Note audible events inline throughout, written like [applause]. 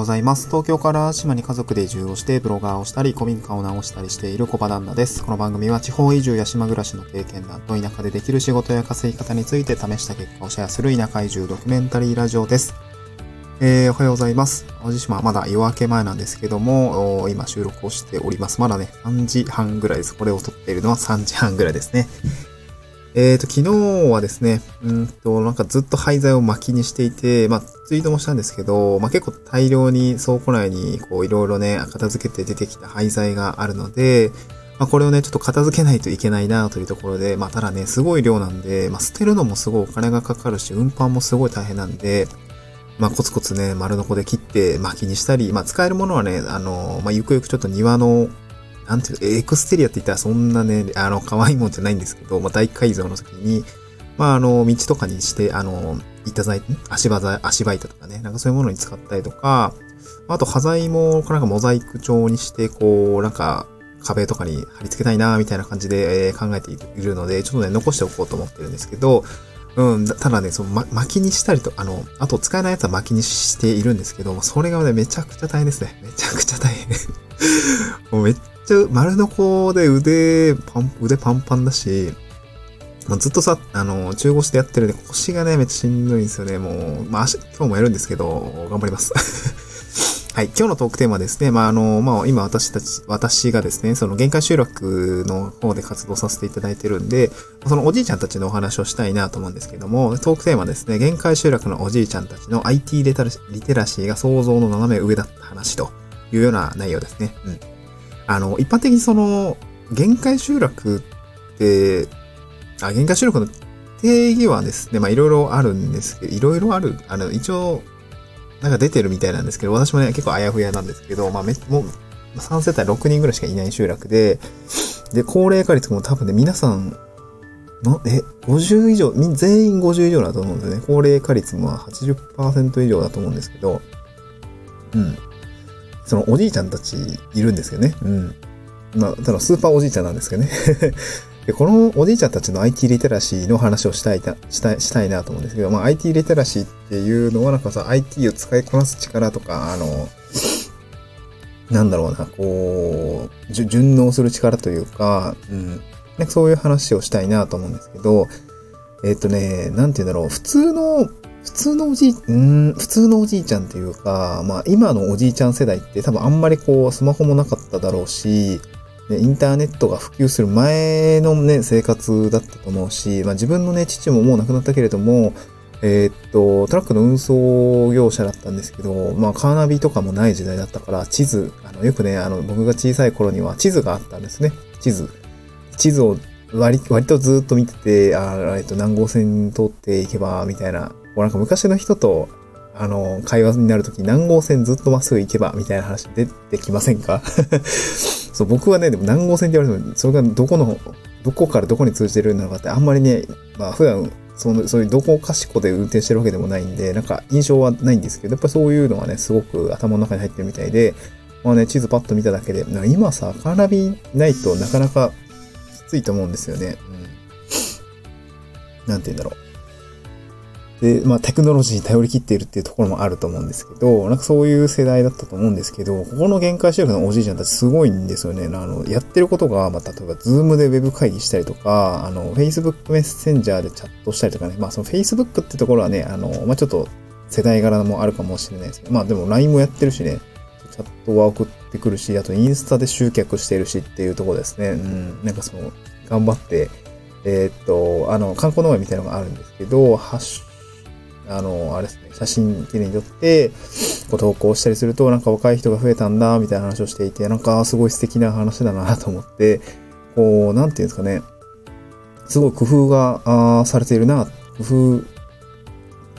ございます。東京から島に家族で移住をして、ブロガーをしたり、古民家を直したりしている小場旦那です。この番組は地方移住や島暮らしの経験談と田舎でできる仕事や稼ぎ方について試した結果をシェアする田舎移住ドキュメンタリーラジオです。えー、おはようございます。淡路島まだ夜明け前なんですけども、今収録をしております。まだね、3時半ぐらいです。これを撮っているのは3時半ぐらいですね。えーと、昨日はですね、うんと、なんかずっと廃材を巻きにしていて、まあ、ツイートもしたんですけど、まあ結構大量に倉庫内にこういろいろね、片付けて出てきた廃材があるので、まあこれをね、ちょっと片付けないといけないなというところで、まあただね、すごい量なんで、まあ捨てるのもすごいお金がかかるし、運搬もすごい大変なんで、まあコツコツね、丸のこで切って巻きにしたり、まあ使えるものはね、あの、まあゆくゆくちょっと庭のなんていうエクステリアって言ったらそんなね、あの、可愛いもんじゃないんですけど、まあ、大改造の時に、まあ、あの、道とかにして、あの、板材、足場材、足場板とかね、なんかそういうものに使ったりとか、あと、端材も、なんかモザイク調にして、こう、なんか、壁とかに貼り付けたいな、みたいな感じで、え、考えているので、ちょっとね、残しておこうと思ってるんですけど、うん、ただね、その、ま、巻きにしたりと、あの、あと使えないやつは巻きにしているんですけど、それがね、めちゃくちゃ大変ですね。めちゃくちゃ大変。[laughs] もうめっちゃ丸のこで腕パン、腕パンパンだし、もうずっとさ、あの、中腰でやってるんで腰がね、めっちゃしんどいんですよね。もう、まあ、今日もやるんですけど、頑張ります。[laughs] はい、今日のトークテーマですね、まあ、あの、まあ、今私たち、私がですね、その限界集落の方で活動させていただいてるんで、そのおじいちゃんたちのお話をしたいなと思うんですけども、トークテーマですね、限界集落のおじいちゃんたちの IT リテラシーが想像の斜め上だった話というような内容ですね。うん。あの、一般的にその、限界集落って、あ、限界集落の定義はですね、まあいろいろあるんですけど、いろいろある、あの、一応、なんか出てるみたいなんですけど、私もね、結構あやふやなんですけど、まあめ、もう、3世帯6人ぐらいしかいない集落で、で、高齢化率も多分ね、皆さん、の、え、50以上、全員50以上だと思うんですよね。高齢化率も80%以上だと思うんですけど、うん。そのおじいちゃんたちいるんですけどね。うん。まあ、ただスーパーおじいちゃんなんですけどね。[laughs] で、このおじいちゃんたちの IT リテラシーの話をしたいな、したい、したいなと思うんですけど、まあ IT リテラシーっていうのはなんかさ、IT を使いこなす力とか、あの、なんだろうな、こう、順応する力というか、うん。なんかそういう話をしたいなと思うんですけど、えっ、とね、なんて言うんだろう、普通の普通のおじい、うん、普通のおじいちゃんっていうか、まあ今のおじいちゃん世代って多分あんまりこうスマホもなかっただろうし、ね、インターネットが普及する前のね、生活だったと思うし、まあ自分のね、父ももう亡くなったけれども、えー、っと、トラックの運送業者だったんですけど、まあカーナビとかもない時代だったから、地図、あの、よくね、あの、僕が小さい頃には地図があったんですね。地図。地図を割割とずっと見てて、あえっと、南郷線通っていけば、みたいな、うなんか昔の人と、あの、会話になるとき、南郷線ずっとまっすぐ行けば、みたいな話出てきませんか？[laughs] そう、僕はね、でも南郷線って言われても、それがどこの、どこからどこに通じてるのかって、あんまりね、まあ普段、その、そういうどこかしこで運転してるわけでもないんで、なんか印象はないんですけど、やっぱそういうのはね、すごく頭の中に入ってるみたいで、まあね、地図パッと見ただけで、今さ、カーナビないとなかなかきついと思うんですよね。うん。なんて言うんだろう。で、まあ、テクノロジーに頼り切っているっていうところもあると思うんですけど、なんかそういう世代だったと思うんですけど、ここの限界集落のおじいちゃんたちすごいんですよね。あの、やってることが、まあ、例えば、 Zoom でウェブ会議したりとか、あの、Facebook Messenger でチャットしたりとかね、まあ、その Facebook ってところはね、あの、まあ、ちょっと世代柄もあるかもしれないですけど、まあ、でも LINE もやってるしね、チャットは送ってくるし、あとインスタで集客してるしっていうところですね。うん、なんかその、頑張って、えー、っと、あの、観光農園みたいなのがあるんですけど、ハッシュ、あの、あれですね、写真記念に撮って、こう投稿したりすると、なんか若い人が増えたんだ、みたいな話をしていて、なんかすごい素敵な話だなと思って、こう、なんていうんですかね、すごい工夫があされているな、工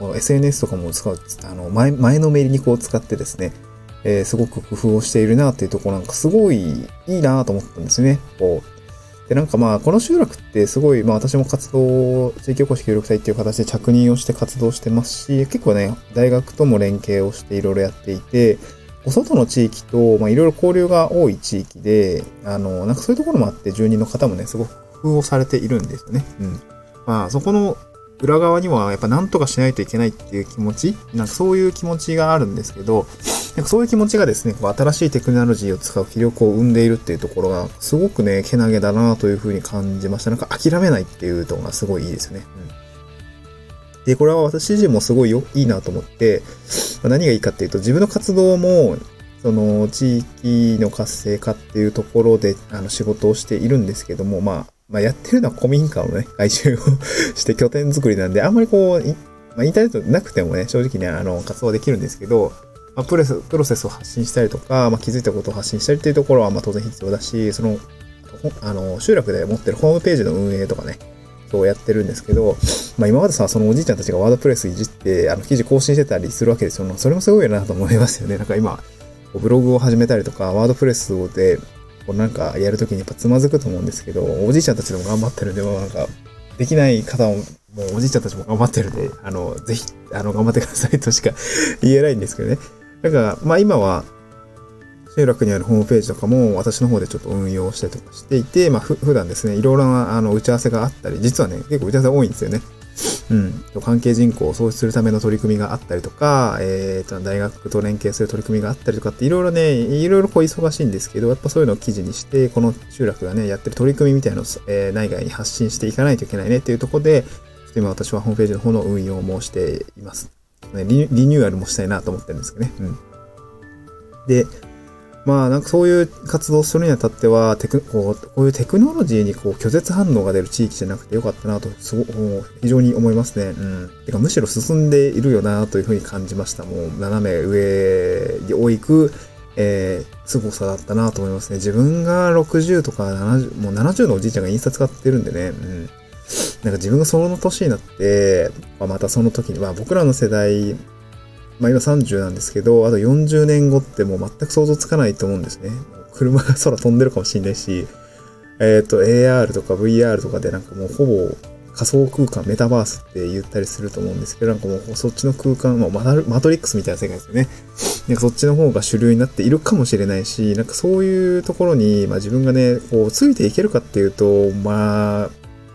夫、SNS とかも使う、あの、前、前のめりにこう使ってですね、えー、すごく工夫をしているなっていうところなんかすごいいいなと思ったんですよね。こう。で、なんかまあ、この集落ってすごい、まあ私も活動、地域おこし協力隊っていう形で着任をして活動してますし、結構ね、大学とも連携をしていろいろやっていて、お外の地域と、まあいろいろ交流が多い地域で、あの、なんかそういうところもあって、住人の方もね、すごく工夫をされているんですよね。うん。まあ、そこの裏側にはやっぱ何とかしないといけないっていう気持ち、なんかそういう気持ちがあるんですけど、なんかそういう気持ちがですね、新しいテクノロジーを使う気力を生んでいるっていうところが、すごくね、けなげだなというふうに感じました。なんか諦めないっていうのがすごいいいですよね。うん、で、これは私自身もすごいよいいなと思って、ま、何がいいかっていうと、自分の活動も、その地域の活性化っていうところであの仕事をしているんですけども、まあ、まあ、やってるのは古民家をね、[laughs] 改修をして拠点作りなんで、あんまりこう、まあ、インターネットなくてもね、正直ね、あの、活動できるんですけど、まあ、プロセス、プロセスを発信したりとか、まあ、気づいたことを発信したりっていうところは、まあ、当然必要だし、その、あの、集落で持ってるホームページの運営とかね、そうやってるんですけど、まあ、今までさ、そのおじいちゃんたちがワードプレスいじって、あの、記事更新してたりするわけですよ。それもすごいなと思いますよね。なんか今、ブログを始めたりとか、ワードプレスで、こうなんかやるときにやっぱつまずくと思うんですけど、おじいちゃんたちでも頑張ってるんで、もなんか、できない方も、もうおじいちゃんたちも頑張ってるんで、あの、ぜひ、あの、頑張ってくださいとしか言えないんですけどね。だから、まあ今は、集落にあるホームページとかも私の方でちょっと運用したりとかしていて、まあ普段ですね、いろいろなあの打ち合わせがあったり、実はね、結構打ち合わせ多いんですよね。うん。関係人口を創出するための取り組みがあったりとか、えっ、ー、と、大学と連携する取り組みがあったりとかっていろいろね、いろいろこう忙しいんですけど、やっぱそういうのを記事にして、この集落がね、やってる取り組みみたいなのを、えー、内外に発信していかないといけないねっていうところで、今私はホームページの方の運用もしています。ね、リニューアルもしたいなと思ってるんですけどね。うん。で、まあなんかそういう活動するにあたっては、テクこうこういうテクノロジーにこう拒絶反応が出る地域じゃなくてよかったなと、すご非常に思いますね。うん。てかむしろ進んでいるよなというふうに感じました。もう斜め上に置く、えー、凄さだったなと思いますね。自分が60とか70、もう70のおじいちゃんがインスタ使ってるんでね。うん。なんか自分がその年になって、まあ、またその時に、まあ僕らの世代、まあ今30なんですけど、あと40年後ってもう全く想像つかないと思うんですね。車が空飛んでるかもしれないし、えっ、ー、と AR とか VR とかでなんかもうほぼ仮想空間、メタバースって言ったりすると思うんですけど、なんかもうそっちの空間、まあ、マトリックスみたいな世界ですよね。なんかそっちの方が主流になっているかもしれないし、なんかそういうところに、まあ自分がね、こう、ついていけるかっていうと、まあ、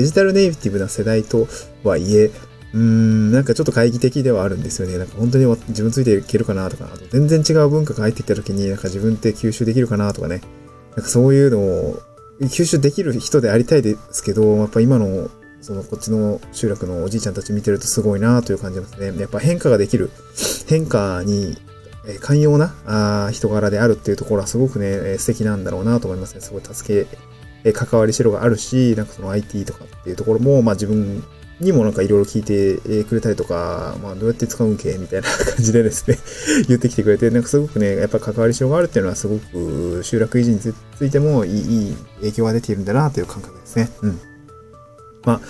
デジタルネイティブな世代とはいえ、うーん、なんかちょっと懐疑的ではあるんですよね。なんか本当に自分ついていけるかなとか、あと全然違う文化が入ってきた時に、なんか自分って吸収できるかなとかね。なんかそういうのを吸収できる人でありたいですけど、やっぱ今の、そのこっちの集落のおじいちゃんたち見てるとすごいなという感じますね。やっぱ変化ができる。変化に寛容な人柄であるっていうところはすごくね、素敵なんだろうなと思いますね。すごい助け、え関わりしろがあるし、なんかその IT とかっていうところも、まあ自分にもなんかいろいろ聞いてくれたりとか、まあどうやって使うんけみたいな感じでですね [laughs] 言ってきてくれて、なんかすごくね、やっぱ関わりしろがあるっていうのはすごく集落維持についてもいいいい影響が出ているんだなという感覚ですね。うん。ま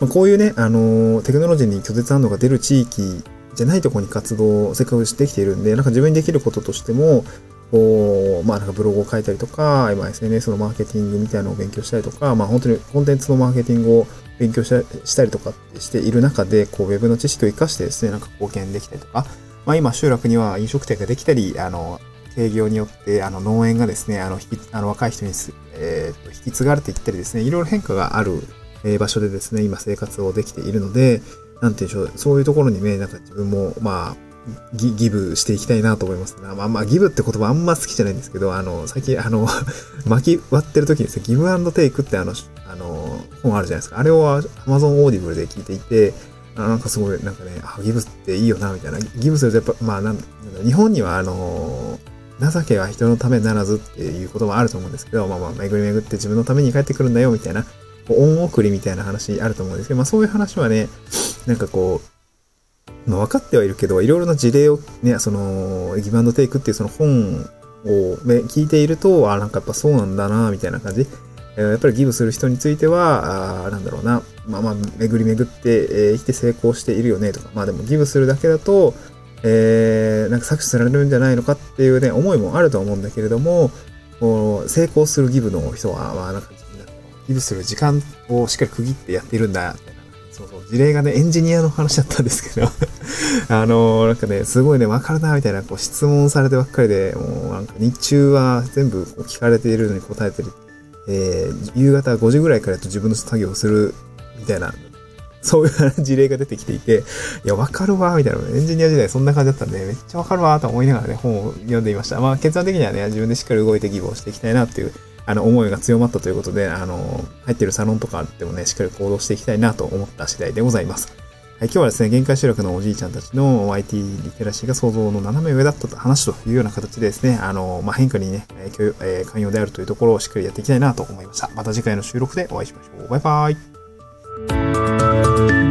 あ、こういうね、あの、テクノロジーに拒絶反応が出る地域じゃないところに活動、せっかくしてきているんで、なんか自分にできることとしても、こう、まあなんかブログを書いたりとか、今 SNS のマーケティングみたいなのを勉強したりとか、まあ本当にコンテンツのマーケティングを勉強したりとかしている中で、こう、ウェブの知識を活かしてですね、なんか貢献できたりとか、まあ今集落には飲食店ができたり、あの、営業によって、あの、農園がですね、あの、引き、あの、若い人にえー、引き継がれていったりですね、いろいろ変化がある、えー、場所でですね、今生活をできているので、なんていうんでしょう、そういうところにね、なんか自分も、まあ、ギギブしていきたいなと思います、まあまあ、ギブって言葉あんま好きじゃないんですけど、あの、最近、あの、[laughs] 巻き割ってる時にですね、ギブテイクってあの、あの、本あるじゃないですか。あれを Amazon Audible で聞いていて、あなんかすごい、なんかね、あ、ギブっていいよな、みたいな。ギブするとやっぱ、まあなん、日本にはあの、情けは人のためならずっていうこともあると思うんですけど、まあまあ、巡り巡って自分のために帰ってくるんだよ、みたいな、恩送りみたいな話あると思うんですけど、まあそういう話はね、なんかこう、まあ、分かってはいるけど、いろいろな事例をね、その、ギブアンドテイクっていうその本を、聞いていると、あ、なんかやっぱそうなんだな、みたいな感じ。やっぱりギブする人については、あなんだろうな、まあまあ、巡り巡って、えー、生きて成功しているよね、とか。まあでもギブするだけだと、えー、なんか搾取されるんじゃないのかっていうね、思いもあると思うんだけれども、成功するギブの人は、まあなんか、ギブする時間をしっかり区切ってやっているんだ、そうそう、事例がね、エンジニアの話だったんですけど [laughs] あのー、なんかね、すごいね、わかるな、みたいな、こう、質問されてばっかりで、もうなんか日中は全部こう聞かれているのに答えてる。えー、夕方5時ぐらいからと自分の作業をする、みたいなそういう事例が出てきていて、いや、わかるわ、みたいな。エンジニア時代そんな感じだったんで、めっちゃわかるわ、と思いながらね、本を読んでいました。まあ、結論的にはね、自分でしっかり動いてギブをしていきたいなっていう、あの、思いが強まったということで、あの、入ってるサロンとかあってもね、しっかり行動していきたいなと思った次第でございます。はい、今日はですね、限界集落のおじいちゃんたちの IT リテラシーが想像の斜め上だったと話というような形でですね、あの、まあ、変化にね、えー、寛容であるというところをしっかりやっていきたいなと思いました。また次回の収録でお会いしましょう。バイバーイ。